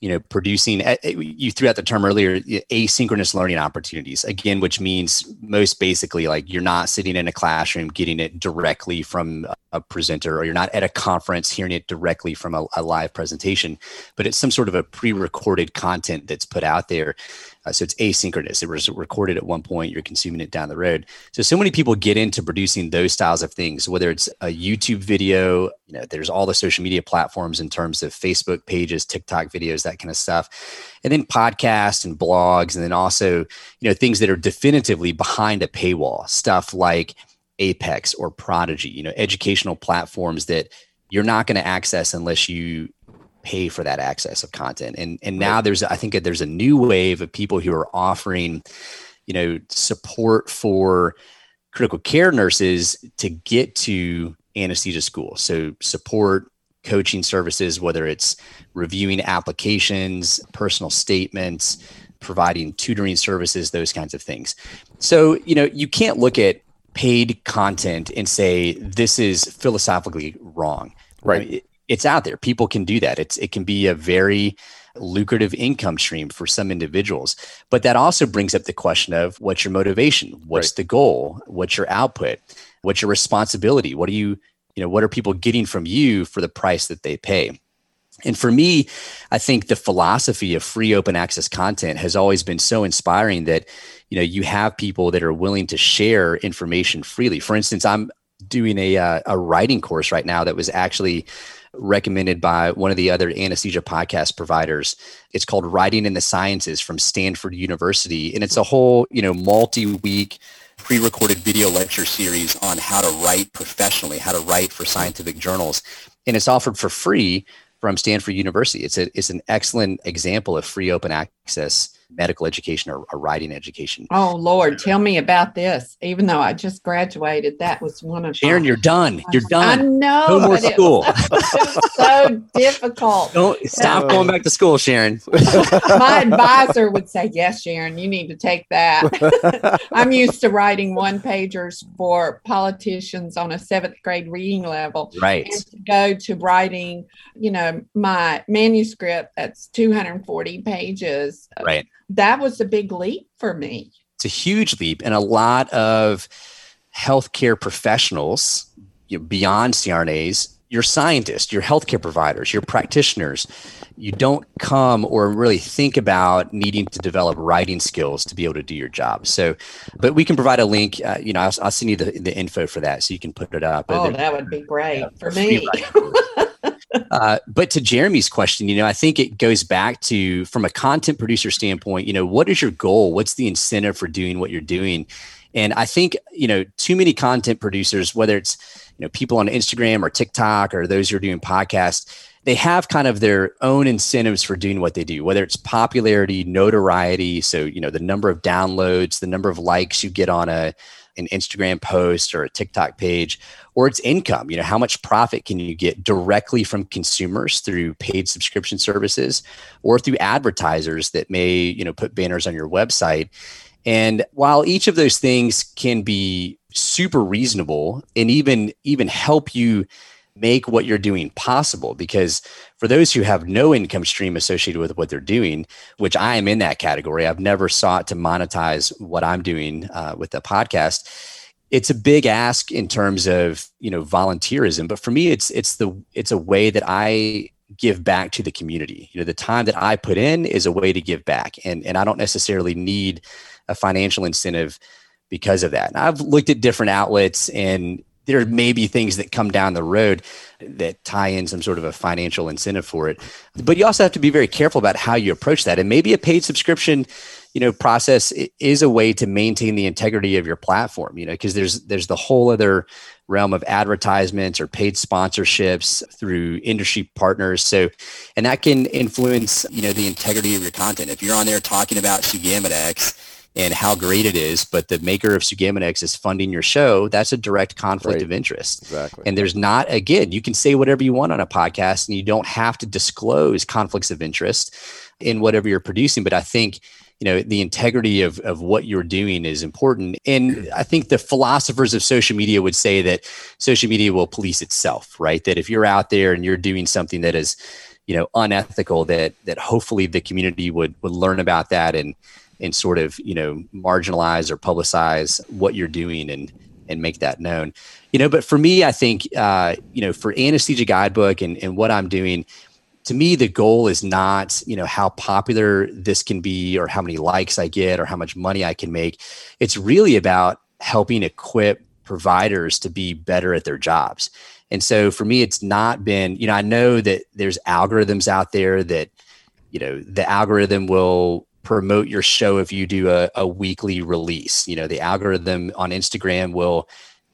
Speaker 4: you know producing eh, eh, you threw out the term earlier asynchronous learning opportunities again which means most basically like you're not sitting in a classroom getting it directly from a presenter or you're not at a conference hearing it directly from a, a live presentation but it's some sort of a pre-recorded content that's put out there uh, so it's asynchronous. It was recorded at one point. You're consuming it down the road. So so many people get into producing those styles of things. Whether it's a YouTube video, you know, there's all the social media platforms in terms of Facebook pages, TikTok videos, that kind of stuff, and then podcasts and blogs, and then also you know things that are definitively behind a paywall. Stuff like Apex or Prodigy. You know, educational platforms that you're not going to access unless you pay for that access of content. And and now there's I think there's a new wave of people who are offering, you know, support for critical care nurses to get to anesthesia school. So support coaching services, whether it's reviewing applications, personal statements, providing tutoring services, those kinds of things. So, you know, you can't look at paid content and say this is philosophically wrong.
Speaker 2: Right.
Speaker 4: I mean, it's out there. People can do that. It's it can be a very lucrative income stream for some individuals. But that also brings up the question of what's your motivation? What's right. the goal? What's your output? What's your responsibility? What are you, you know, what are people getting from you for the price that they pay? And for me, I think the philosophy of free open access content has always been so inspiring that, you know, you have people that are willing to share information freely. For instance, I'm doing a, uh, a writing course right now that was actually recommended by one of the other anesthesia podcast providers. It's called Writing in the Sciences from Stanford University. And it's a whole, you know, multi-week pre-recorded video lecture series on how to write professionally, how to write for scientific journals. And it's offered for free from Stanford University. It's a, it's an excellent example of free open access medical education or, or writing education.
Speaker 3: Oh Lord, tell me about this. Even though I just graduated, that was one of
Speaker 4: Sharon. You're done. You're done.
Speaker 3: I know.
Speaker 4: No more school.
Speaker 3: so difficult.
Speaker 4: Don't stop going back to school, Sharon.
Speaker 3: My advisor would say, "Yes, Sharon, you need to take that." I'm used to writing one pagers for politicians on a seventh grade reading level.
Speaker 4: Right.
Speaker 3: And to go to writing, you know, my manuscript that's 240 pages.
Speaker 4: Right
Speaker 3: that was a big leap for me.
Speaker 4: It's a huge leap. And a lot of healthcare professionals you know, beyond CRNAs, your scientists, your healthcare providers, your practitioners, you don't come or really think about needing to develop writing skills to be able to do your job. So, but we can provide a link. Uh, you know, I'll, I'll, send you the, the info for that so you can put it up.
Speaker 3: Oh, that would be great for me.
Speaker 4: Uh, but to Jeremy's question, you know, I think it goes back to from a content producer standpoint, you know, what is your goal? What's the incentive for doing what you're doing? And I think, you know, too many content producers, whether it's, you know, people on Instagram or TikTok or those who are doing podcasts, they have kind of their own incentives for doing what they do, whether it's popularity, notoriety. So, you know, the number of downloads, the number of likes you get on a, an Instagram post or a TikTok page, or it's income. You know, how much profit can you get directly from consumers through paid subscription services or through advertisers that may, you know, put banners on your website. And while each of those things can be super reasonable and even even help you make what you're doing possible because for those who have no income stream associated with what they're doing which i am in that category i've never sought to monetize what i'm doing uh, with the podcast it's a big ask in terms of you know volunteerism. But for me it's it's the it's a way that i give back to the community. You know the time that i put in is a way to give back and and i don't necessarily need a financial incentive because of that. And i've looked at different outlets and there may be things that come down the road that tie in some sort of a financial incentive for it. But you also have to be very careful about how you approach that. And maybe a paid subscription, you know, process is a way to maintain the integrity of your platform, you know, because there's there's the whole other realm of advertisements or paid sponsorships through industry partners. So, and that can influence, you know, the integrity of your content. If you're on there talking about Sugammadex and how great it is, but the maker of Sugammadex is funding your show, that's a direct conflict
Speaker 2: Right.
Speaker 4: of interest.
Speaker 2: Exactly.
Speaker 4: And there's not, again, you can say whatever you want on a podcast and you don't have to disclose conflicts of interest in whatever you're producing. But I think, you know, the integrity of, of what you're doing is important. And I think the philosophers of social media would say that social media will police itself, right? That if you're out there and you're doing something that is, you know, unethical, that that hopefully the community would would learn about that and and sort of, you know, marginalize or publicize what you're doing and and make that known. You know but for me i think uh, you know for anesthesia guidebook and, and what i'm doing to me the goal is not you know how popular this can be or how many likes i get or how much money i can make. It's really about helping equip providers to be better at their jobs. And so for me it's not been you know i know that there's algorithms out there that you know the algorithm will promote your show if you do a, a weekly release. You know the algorithm on instagram will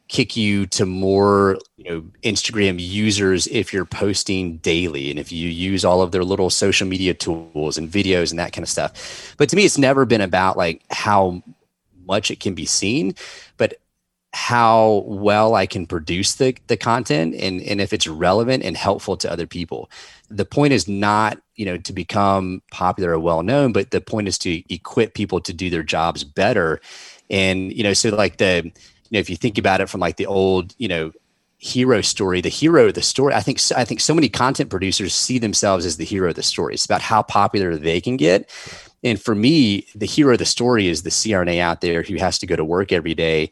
Speaker 4: kick you to more you know instagram users if you're posting daily and if you use all of their little social media tools and videos and that kind of stuff. But to me it's never been about like how much it can be seen but how well i can produce the, the content and, and if it's relevant and helpful to other people. The point is not you know to become popular or well known but the point is to equip people to do their jobs better. And you know so like the you know if you think about it from like the old you know hero story the hero of the story i think i think so many content producers see themselves as the hero of the story. It's about how popular they can get. And for me the hero of the story is the crna out there who has to go to work every day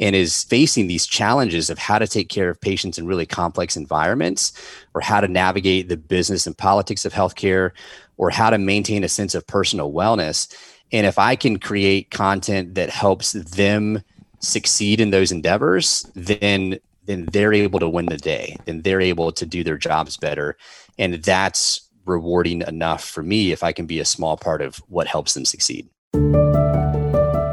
Speaker 4: and is facing these challenges of how to take care of patients in really complex environments or how to navigate the business and politics of healthcare or how to maintain a sense of personal wellness. And if i can create content that helps them succeed in those endeavors then then they're able to win the day then they're able to do their jobs better. And that's rewarding enough for me if i can be a small part of what helps them succeed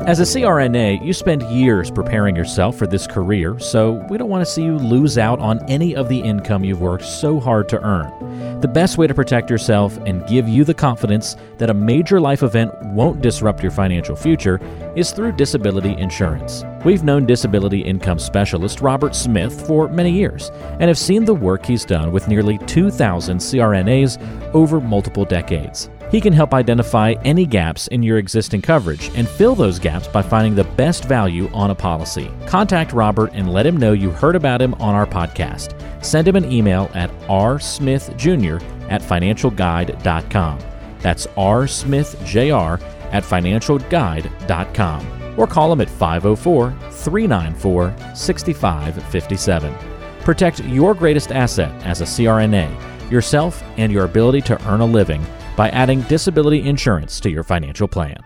Speaker 1: As a CRNA, you spend years preparing yourself for this career, so we don't want to see you lose out on any of the income you've worked so hard to earn. The best way to protect yourself and give you the confidence that a major life event won't disrupt your financial future is through disability insurance. We've known disability income specialist Robert Smith for many years and have seen the work he's done with nearly 2,000 CRNAs over multiple decades. He can help identify any gaps in your existing coverage and fill those gaps by finding the best value on a policy. Contact Robert and let him know you heard about him on our podcast. Send him an email at rsmithjr at financialguide.com. That's rsmithjr at financialguide.com. Or call him at 504 394 6557. Protect your greatest asset as a CRNA, yourself, and your ability to earn a living by adding disability insurance to your financial plan.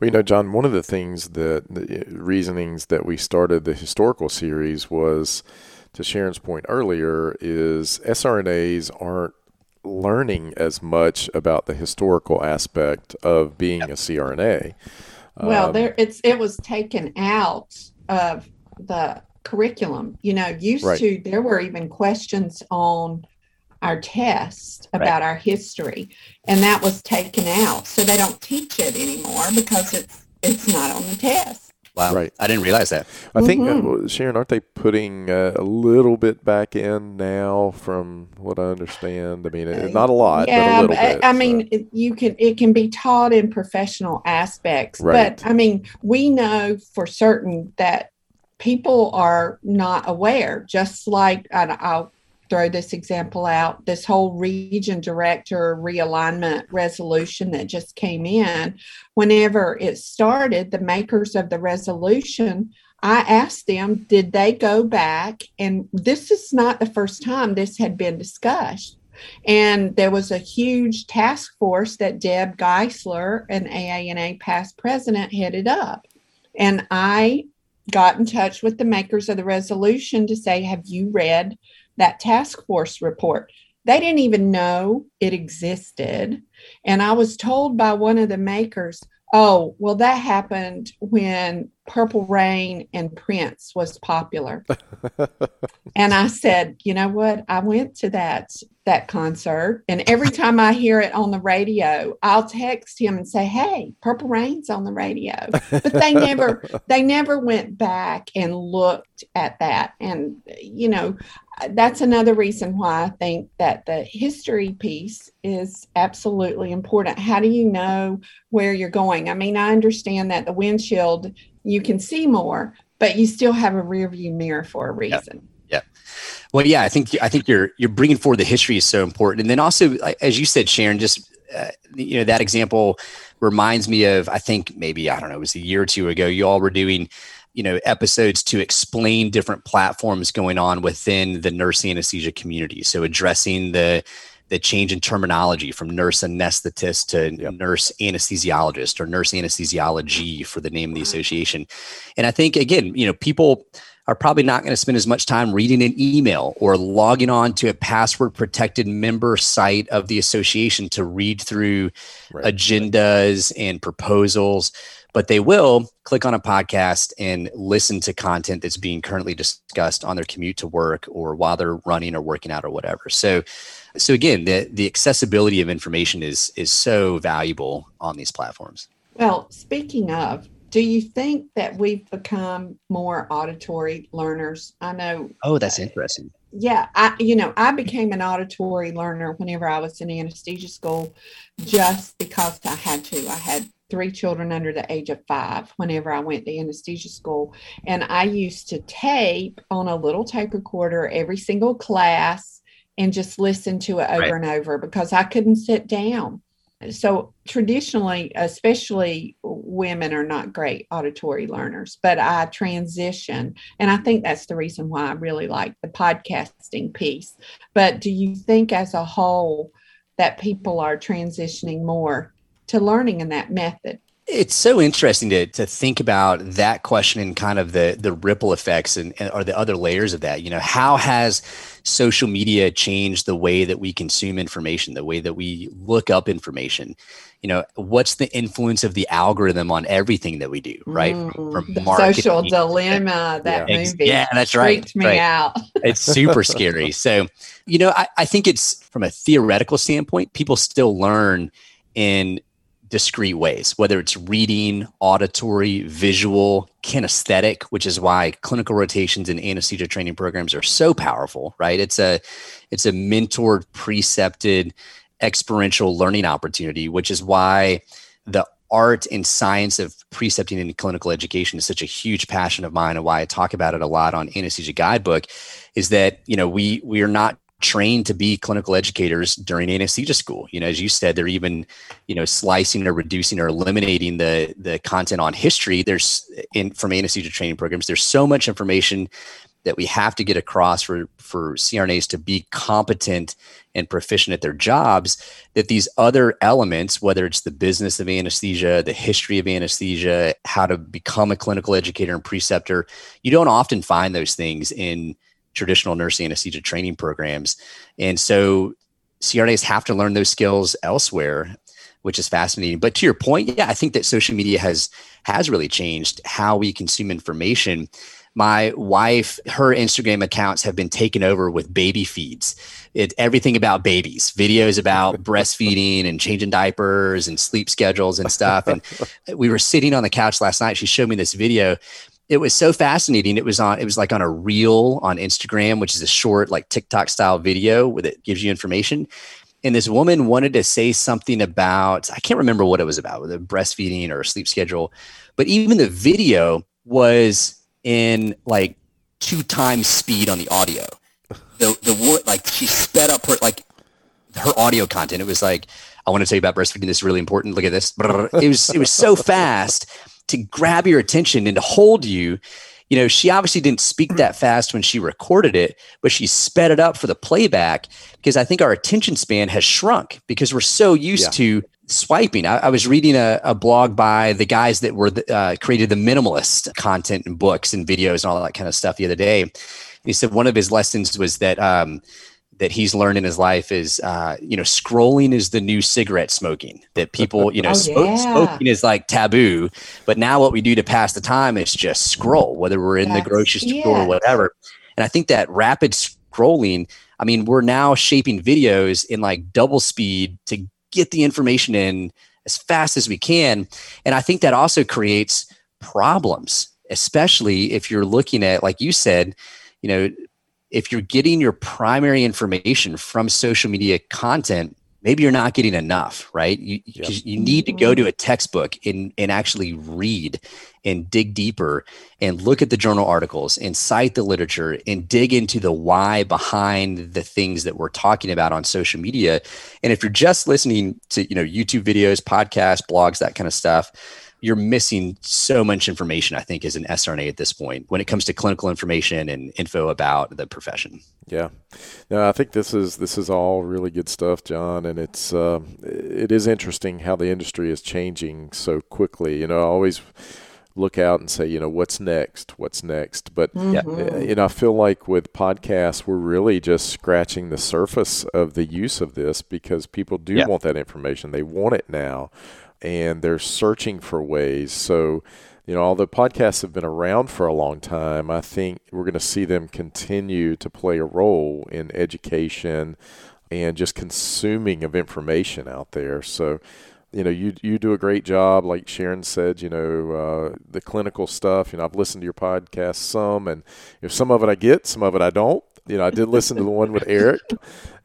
Speaker 2: Well, you know, John, one of the things that the reasonings that we started the historical series was, to Sharon's point earlier, is SRNAs aren't learning as much about the historical aspect of being a CRNA.
Speaker 3: Well,
Speaker 2: Um,
Speaker 3: there it's it was taken out of the curriculum. You know, used
Speaker 2: Right.
Speaker 3: to there were even questions on our test
Speaker 4: Right.
Speaker 3: about our history, and that was taken out. So they don't teach it anymore because it's it's not on the test.
Speaker 4: wow
Speaker 2: Right.
Speaker 4: i didn't realize that
Speaker 2: I think, uh,
Speaker 3: Mhm.
Speaker 2: well, Sharon, aren't they putting uh, a little bit back in now from what I understand? I mean, it- not a lot,
Speaker 3: yeah,
Speaker 2: but a little
Speaker 3: but,
Speaker 2: bit.
Speaker 3: I
Speaker 2: so.
Speaker 3: mean, it- you can it can be taught in professional aspects,
Speaker 2: Right.
Speaker 3: but I mean, we know for certain that people are not aware. Just like I'll throw this example out: this whole region director realignment resolution that just came in. Whenever it started, the makers of the resolution I asked them, did they go back? And this is not the first time this had been discussed. And there was a huge task force that Deb Geisler, an AANA past president, headed up. And I got in touch with the makers of the resolution to say, Have you read that task force report? They didn't even know it existed. And I was told by one of the makers, Oh, well, that happened when Purple Rain and Prince was popular. and I said, you know what? I went to that that concert and every time I hear it on the radio, I'll text him and say, "Hey, Purple Rain's on the radio." But they never they never went back and looked at that and you know, that's another reason why I think that the history piece is absolutely important. How do you know where you're going? I mean, I understand that the windshield you can see more, but you still have a rear view mirror for a reason.
Speaker 4: Yeah. yeah. Well, yeah, I think I think you're you're bringing forward the history is so important, and then also, as you said, Sharon, just uh, you know that example reminds me of I think maybe I don't know it was a year or two ago. You all were doing you know episodes to explain different platforms going on within the nurse anesthesia community so addressing the the change in terminology from nurse anesthetist to nurse anesthesiologist or nurse anesthesiology for the name of the association and i think again you know people are probably not going to spend as much time reading an email or logging on to a password protected member site of the association to read through right. agendas and proposals but they will click on a podcast and listen to content that's being currently discussed on their commute to work or while they're running or working out or whatever. So, so again, the the accessibility of information is is so valuable on these platforms.
Speaker 3: Well, speaking of, do you think that we've become more auditory learners? I know.
Speaker 4: Oh, that's uh, interesting.
Speaker 3: Yeah, I you know I became an auditory learner whenever I was in anesthesia school, just because I had to. I had three children under the age of five whenever I went to anesthesia school. And I used to tape on a little tape recorder every single class and just listen to it over right. and over because I couldn't sit down. So, traditionally, especially women are not great auditory learners, but I transition. And I think that's the reason why I really like the podcasting piece. But do you think, as a whole, that people are transitioning more to learning in that method.
Speaker 4: It's so interesting to, to think about that question and kind of the the ripple effects and, and or the other layers of that. You know, how has social media changed the way that we consume information, the way that we look up information? You know, what's the influence of the algorithm on everything that we do, right?
Speaker 3: Mm, From the social dilemma, that
Speaker 4: yeah,
Speaker 3: movie.
Speaker 4: Yeah, that's right.
Speaker 3: Freaked me
Speaker 4: right.
Speaker 3: out.
Speaker 4: it's super scary. So, you know, I, I think it's from a theoretical standpoint, people still learn in discrete ways, whether it's reading, auditory, visual, kinesthetic, which is why clinical rotations and anesthesia training programs are so powerful, right? It's a it's a mentored, precepted, experiential learning opportunity, which is why the art and science of precepting in clinical education is such a huge passion of mine and why I talk about it a lot on anesthesia guidebook is that you know we we are not trained to be clinical educators during anesthesia school. You know, as you said, they're even, you know, slicing or reducing or eliminating the the content on history. There's in from anesthesia training programs. There's so much information that we have to get across for for CRNAs to be competent and proficient at their jobs that these other elements whether it's the business of anesthesia the history of anesthesia how to become a clinical educator and preceptor you don't often find those things in traditional nursing anesthesia training programs. And so CRNAs have to learn those skills elsewhere, which is fascinating. But to your point, yeah, I think that social media has has really changed how we consume information. My wife, her Instagram accounts have been taken over with baby feeds. It's everything about babies, videos about breastfeeding and changing diapers and sleep schedules and stuff. And we were sitting on the couch last night. She showed me this video it was so fascinating. It was on, it was like on a reel on Instagram, which is a short, like TikTok style video with it gives you information. And this woman wanted to say something about, I can't remember what it was about, whether breastfeeding or sleep schedule, but even the video was in like two times speed on the audio. The, the, like she sped up her, like her audio content. It was like, I want to tell you about breastfeeding. This is really important. Look at this. It was, it was so fast to grab your attention and to hold you. You know she obviously didn't speak that fast when she recorded it but she sped it up for the playback because i think our attention span has shrunk because we're so used yeah. to swiping. I, I, was reading a, a, blog by the guys that were the, uh, created the minimalist content and books and videos and all that kind of stuff the other day. He said one of his lessons was that um, that he's learned in his life is, uh, you know, scrolling is the new cigarette smoking. That people, you know,
Speaker 3: Oh,
Speaker 4: smoke,
Speaker 3: yeah.
Speaker 4: smoking is like taboo, but now what we do to pass the time is just scroll, whether we're in the grocery store or whatever. And I think that rapid scrolling, I mean, we're now shaping videos in like double speed to get the information in as fast as we can. And I think that also creates problems, especially if you're looking at, like you said, you know, if you're getting your primary information from social media content, maybe you're not getting enough, right? You, 'cause you need to go to a textbook and, and actually read and dig deeper and look at the journal articles and cite the literature and dig into the why behind the things that we're talking about on social media. And if you're just listening to, you know, YouTube videos, podcasts, blogs, that kind of stuff, you're missing so much information, I think, as an SRNA at this point when it comes to clinical information and info about the profession.
Speaker 2: Yeah, no, I think this is this is all really good stuff, John, and it's uh, it is interesting how the industry is changing so quickly. You know, I always look out and say, you know, what's next? What's next? But
Speaker 4: Yeah.
Speaker 2: uh, you know, I feel like with podcasts, we're really just scratching the surface of the use of this because people do
Speaker 4: Yeah.
Speaker 2: want that information. They want it now, and they're searching for ways. So, you know, although podcasts have been around for a long time, I think we're going to see them continue to play a role in education and just consuming of information out there. So, you know, you you do a great job, like Sharon said. You know, uh, the clinical stuff. You know, I've listened to your podcast some, and if some of it I get, some of it I don't. You know, I did listen to the one with Eric.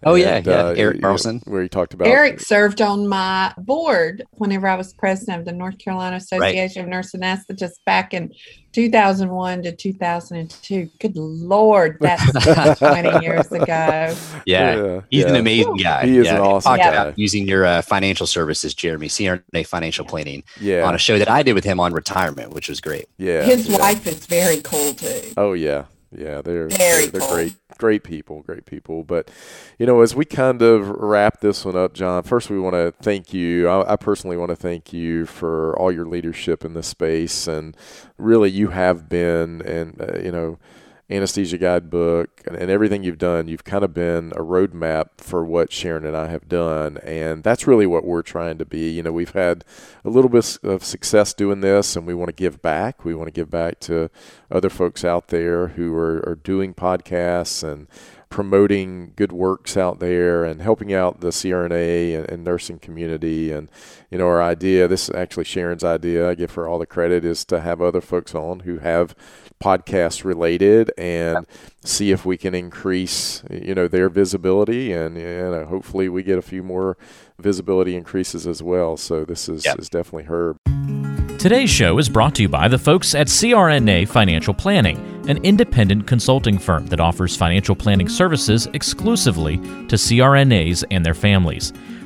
Speaker 4: Oh, yeah,
Speaker 2: and,
Speaker 4: yeah,
Speaker 2: uh,
Speaker 4: Eric
Speaker 2: you know,
Speaker 4: Carlson.
Speaker 2: where he talked about
Speaker 3: Eric served on my board whenever I was president of the North Carolina Association of Nurse Anesthetists back in 2001 to 2002. Good Lord, that's 20 years ago.
Speaker 4: Yeah. He's an amazing guy.
Speaker 2: He is
Speaker 4: yeah.
Speaker 2: an awesome
Speaker 4: Talked
Speaker 3: guy.
Speaker 4: about using your uh, financial services, Jeremy, CRNA Financial Planning,
Speaker 2: Yeah,
Speaker 4: on a show that I did with him on retirement, which was great.
Speaker 2: yeah.
Speaker 3: His
Speaker 2: yeah.
Speaker 3: wife is very cool too.
Speaker 2: Oh yeah, yeah. They're
Speaker 3: Very
Speaker 2: they're, they're
Speaker 3: cool.
Speaker 2: great, great people, great people. But you know, as we kind of wrap this one up, John, first we want to thank you. I, I personally want to thank you for all your leadership in this space, and really, you have been, and uh, you know. Anesthesia Guidebook and, and everything you've done, you've kind of been a roadmap for what Sharon and I have done. And that's really what we're trying to be. You know, we've had a little bit of success doing this, and we want to give back. We want to give back to other folks out there who are, are doing podcasts and promoting good works out there and helping out the CRNA and, and nursing community. And, you know, our idea, this is actually Sharon's idea, I give her all the credit, is to have other folks on who have podcasts related and see if we can increase, you know, their visibility and, you know, hopefully we get a few more visibility increases as well. So this is,
Speaker 4: Yep.
Speaker 2: is definitely her
Speaker 1: Today's show is brought to you by the folks at CRNA Financial Planning, an independent consulting firm that offers financial planning services exclusively to CRNAs and their families.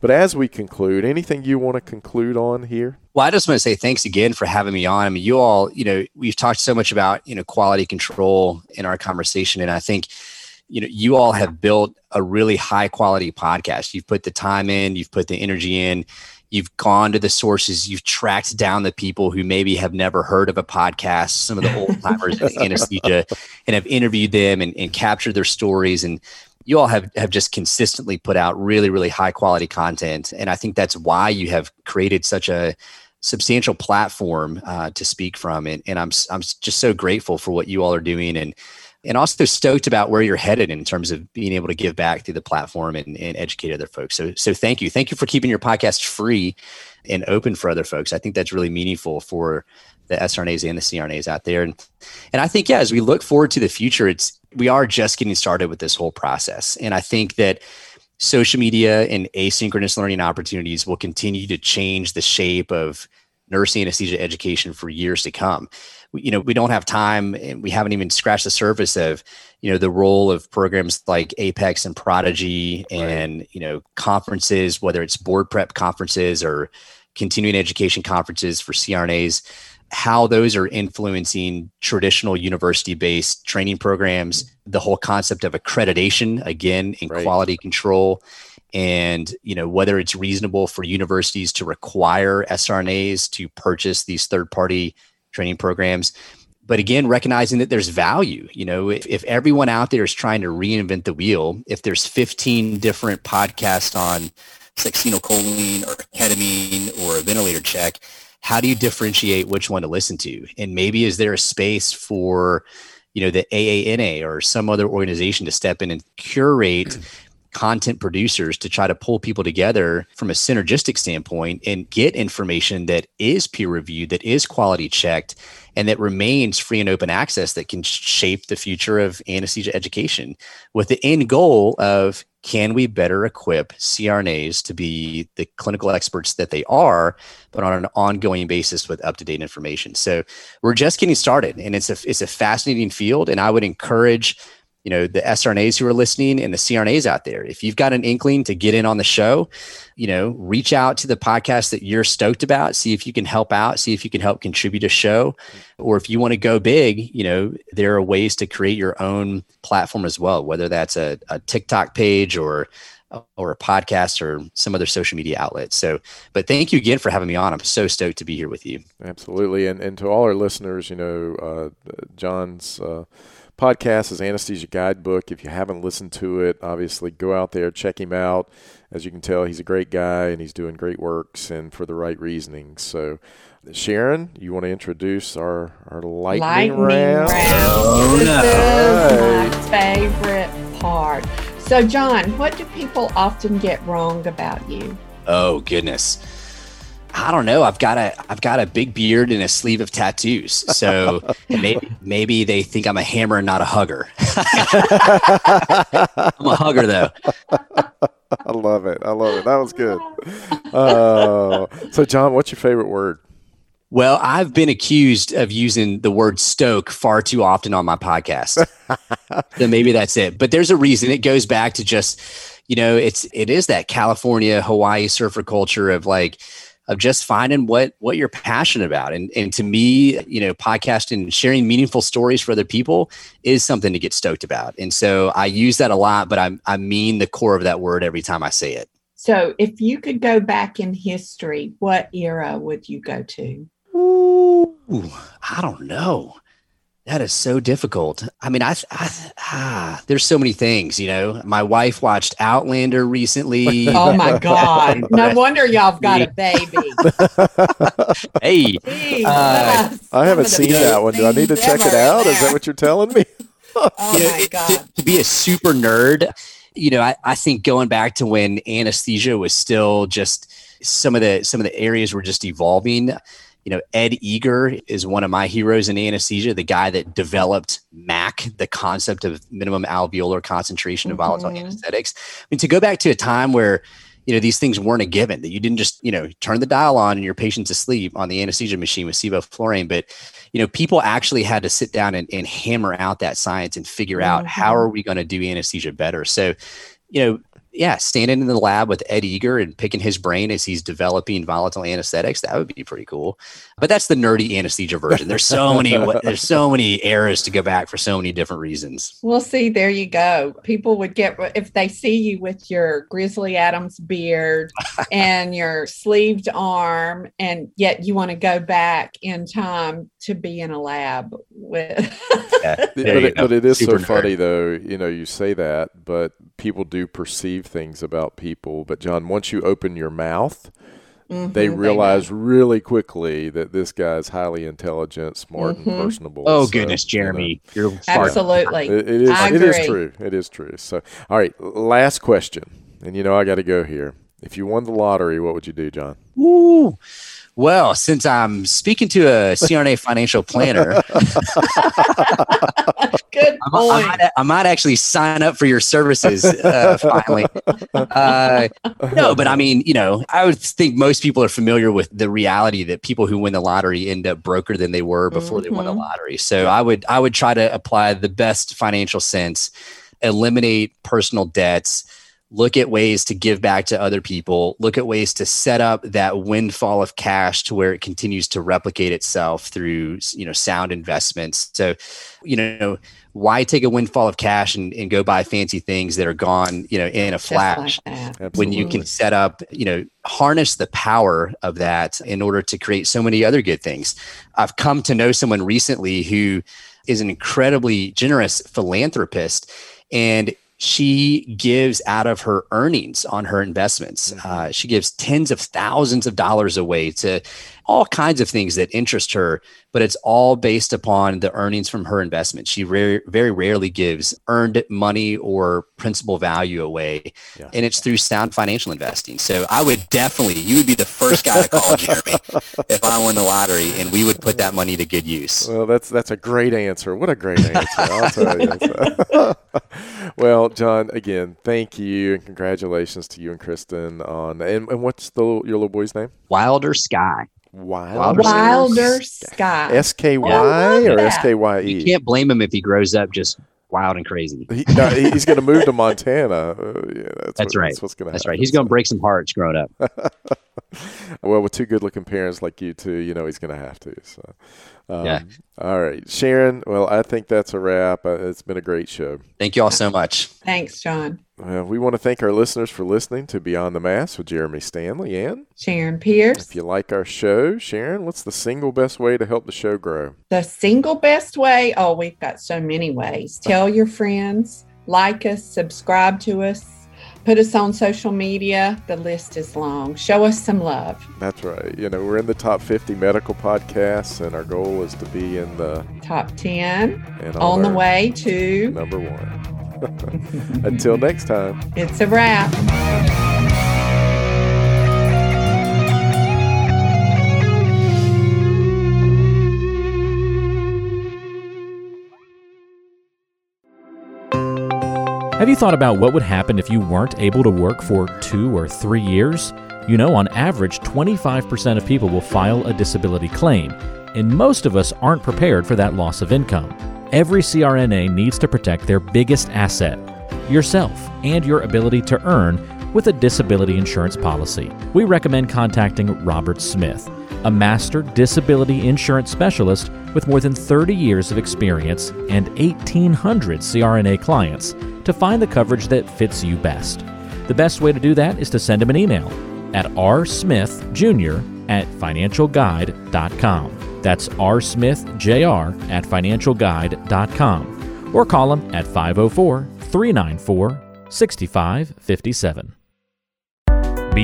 Speaker 2: But as we conclude, anything you want to conclude on here?
Speaker 4: Well, I just want to say thanks again for having me on. I mean, you all, you know, we've talked so much about, you know, quality control in our conversation. And I think, you know, you all have built a really high quality podcast. You've put the time in, you've put the energy in, you've gone to the sources, you've tracked down the people who maybe have never heard of a podcast, some of the old timers in anesthesia, and have interviewed them and, and captured their stories. And you all have, have just consistently put out really, really high quality content. And I think that's why you have created such a substantial platform uh, to speak from. And, and I'm, I'm just so grateful for what you all are doing and, and also stoked about where you're headed in terms of being able to give back through the platform and, and educate other folks. So, so thank you. Thank you for keeping your podcast free and open for other folks. I think that's really meaningful for the SRNAs and the CRNAs out there. And, and I think, yeah, as we look forward to the future, it's, we are just getting started with this whole process. And I think that social media and asynchronous learning opportunities will continue to change the shape of nurse anesthesia education for years to come. You know, we don't have time and we haven't even scratched the surface of, you know, the role of programs like Apex and Prodigy and, you know, conferences, whether it's board prep conferences or continuing education conferences for CRNAs, how those are influencing traditional university based training programs, the whole concept of accreditation, again, in right. quality control and you know whether it's reasonable for universities to require srnas to purchase these third party training programs. But again recognizing that there's value you know if, if everyone out there is trying to reinvent the wheel if there's 15 different podcasts on succinylcholine or ketamine or a ventilator check how do you differentiate which one to listen to? And maybe is there a space for you know the aana or some other organization to step in and curate content producers to try to pull people together from a synergistic standpoint and get information that is peer reviewed, that is quality checked, and that remains free and open access that can shape the future of anesthesia education with the end goal of can we better equip CRNAs to be the clinical experts that they are, but on an ongoing basis with up to date information? So we're just getting started, and it's a it's a fascinating field, and I would encourage you know the srnas who are listening and the crnas out there if you've got an inkling to get in on the show you know reach out to the podcast that you're stoked about see if you can help out see if you can help contribute a show or if you want to go big you know there are ways to create your own platform as well whether that's a, a tiktok page or or a podcast or some other social media outlet. So, but thank you again for having me on. I'm so stoked to be here with you.
Speaker 2: Absolutely. And, and to all our listeners, you know, uh, John's, uh, podcast is Anesthesia Guidebook. If you haven't listened to it, obviously go out there, check him out. As you can tell, he's a great guy and he's doing great works and for the right reasons. So, Sharon, you want to introduce our, our lightning, lightning round? round.
Speaker 3: Oh, this no. is my favorite part. So, John, what do people often get wrong about you?
Speaker 4: Oh, goodness. I don't know. I've got a I've got a big beard and a sleeve of tattoos. So maybe maybe they think I'm a hammer, and not a hugger. I'm a hugger though.
Speaker 2: I love it. I love it. That was good. Uh, so John, what's your favorite word?
Speaker 4: Well, I've been accused of using the word stoke far too often on my podcast. so maybe that's it. But there's a reason. It goes back to just, you know, it's it is that California, Hawaii surfer culture of like of just finding what what you're passionate about. And and to me you know podcasting and sharing meaningful stories for other people is something to get stoked about. And so i use that a lot but i i mean the core of that word every time i say it.
Speaker 3: So if you could go back in history what era would you go to?
Speaker 4: Ooh, i don't know that is so difficult. I mean, I, I ah, there's so many things. You know, my wife watched Outlander recently.
Speaker 3: Oh my god! No wonder y'all have got a baby.
Speaker 4: hey,
Speaker 2: uh, I haven't seen that one. Do I need to check it out? Is that what you're telling me?
Speaker 3: oh my god!
Speaker 4: To, to, be a super nerd, you know, I, I think going back to when anesthesia was still just some of the some of the areas were just evolving you know, Ed Eger is one of my heroes in anesthesia, the guy that developed MAC, the concept of minimum alveolar concentration of mm-hmm. volatile anesthetics. I mean, to go back to a time where, you know, these things weren't a given, that you didn't just, you know, turn the dial on and your patient's asleep on the anesthesia machine with sevoflurane, but, you know, people actually had to sit down and, and hammer out that science and figure mm-hmm. out how are we going to do anesthesia better. So, you know, yeah, standing in the lab with Ed Eger and picking his brain as he's developing volatile anesthetics, that would be pretty cool. But that's the nerdy anesthesia version. There's so many there's so many eras to go back for so many different reasons.
Speaker 3: We'll see, there you go. People would get if they see you with your Grizzly Adams beard and your sleeved arm, and yet you want to go back in time to be in a lab with.
Speaker 2: yeah, but, it, but, it is Super so nerd. funny though. You know, you say that, but people do perceive things about people. But John, once you open your mouth, mm-hmm, they realize they really quickly that this guy's highly intelligent, smart, mm-hmm. and personable.
Speaker 4: Oh so, goodness, Jeremy, you know,
Speaker 3: you're absolutely.
Speaker 2: It, it is. it is true. It is true. So, all right, last question, and you know I got to go here. If you won the lottery, what would you do, John?
Speaker 4: Ooh. Well, since I'm speaking to a CRNA financial planner,
Speaker 3: Good
Speaker 4: I,
Speaker 3: point.
Speaker 4: I, might, I might actually sign up for your services uh, finally. Uh, no, but I mean, you know, I would think most people are familiar with the reality that people who win the lottery end up broker than they were before they won the
Speaker 3: Mhm.
Speaker 4: lottery. So I would I would try to apply the best financial sense, eliminate personal debts, look at ways to give back to other people, look at ways to set up that windfall of cash to where it continues to replicate itself through you know sound investments. So, you know, why take a windfall of cash and, and go buy fancy things that are gone, you know, in a
Speaker 3: Just like
Speaker 4: flash? when you can set up, you know, harness the power of that in order to create so many other good things. I've come to know someone recently who is an incredibly generous philanthropist and she gives out of her earnings on her investments. Uh, she gives tens of thousands of dollars away to all kinds of things that interest her, but it's all based upon the earnings from her investment. She rare, very rarely gives earned money or principal value away,
Speaker 5: Yeah.
Speaker 4: and it's through sound financial investing. So I would definitely, you would be the first guy to call Jeremy if I won the lottery, and we would put that money to good use.
Speaker 5: Well, that's that's a great answer. What a great answer! I'll tell you. well, John, again, thank you and congratulations to you and Kristen on. And, and what's the your little boy's name?
Speaker 4: Wilder Sky.
Speaker 5: Wild.
Speaker 3: Wilder Sky.
Speaker 5: S K
Speaker 3: I
Speaker 5: Y or
Speaker 3: that.
Speaker 5: S K Y
Speaker 4: You
Speaker 5: E.
Speaker 4: can't blame him if he grows up just wild and crazy.
Speaker 5: He, no, he's going to move to Montana. Uh, yeah, that's,
Speaker 4: That's
Speaker 5: what,
Speaker 4: right.
Speaker 5: That's what's going to
Speaker 4: That's
Speaker 5: happen.
Speaker 4: right. He's going to break some hearts growing up.
Speaker 5: Well, with two good-looking parents like you two, you know he's going to have to. So, um,
Speaker 4: Yeah.
Speaker 5: All right, Sharon. Well, I think that's a wrap. Uh, It's been a great show.
Speaker 4: Thank you all so much.
Speaker 3: Thanks, John.
Speaker 5: Well, we want to thank our listeners for listening to Beyond the Mask with Jeremy Stanley. And
Speaker 3: Sharon Pierce.
Speaker 5: if you like our show, Sharon, what's the single best way to help the show grow?
Speaker 3: The single best way. Oh, we've got so many ways. Tell your friends, like us, subscribe to us, put us on social media. The list is long. Show us some love.
Speaker 5: That's right. You know, we're in the top 50 medical podcasts, and our goal is to be in the
Speaker 3: Top 10
Speaker 5: and
Speaker 3: on the way to
Speaker 5: number one. Until next time.
Speaker 3: It's a Wrap.
Speaker 1: Have you thought about what would happen if you weren't able to work for two or three years? You know, on average, 25% of people will file a disability claim, and most of us aren't prepared for that loss of income. Every CRNA needs to protect their biggest asset, yourself, and your ability to earn with a disability insurance policy. We recommend contacting Robert Smith, a master disability insurance specialist with more than 30 years of experience and 1,800 CRNA clients to find the coverage that fits you best. The best way to do that is to send him an email at rsmithjr at financialguide.com. That's rsmithjr at financialguide.com or call him at 504 394 6557.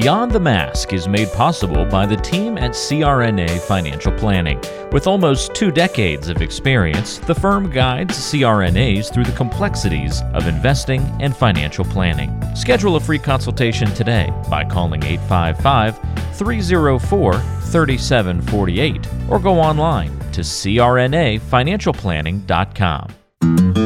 Speaker 1: Beyond the Mask is made possible by the team at CRNA Financial Planning. With almost two decades of experience, the firm guides CRNAs through the complexities of investing and financial planning. Schedule a free consultation today by calling 855 304 3748 or go online to crnafinancialplanning.com.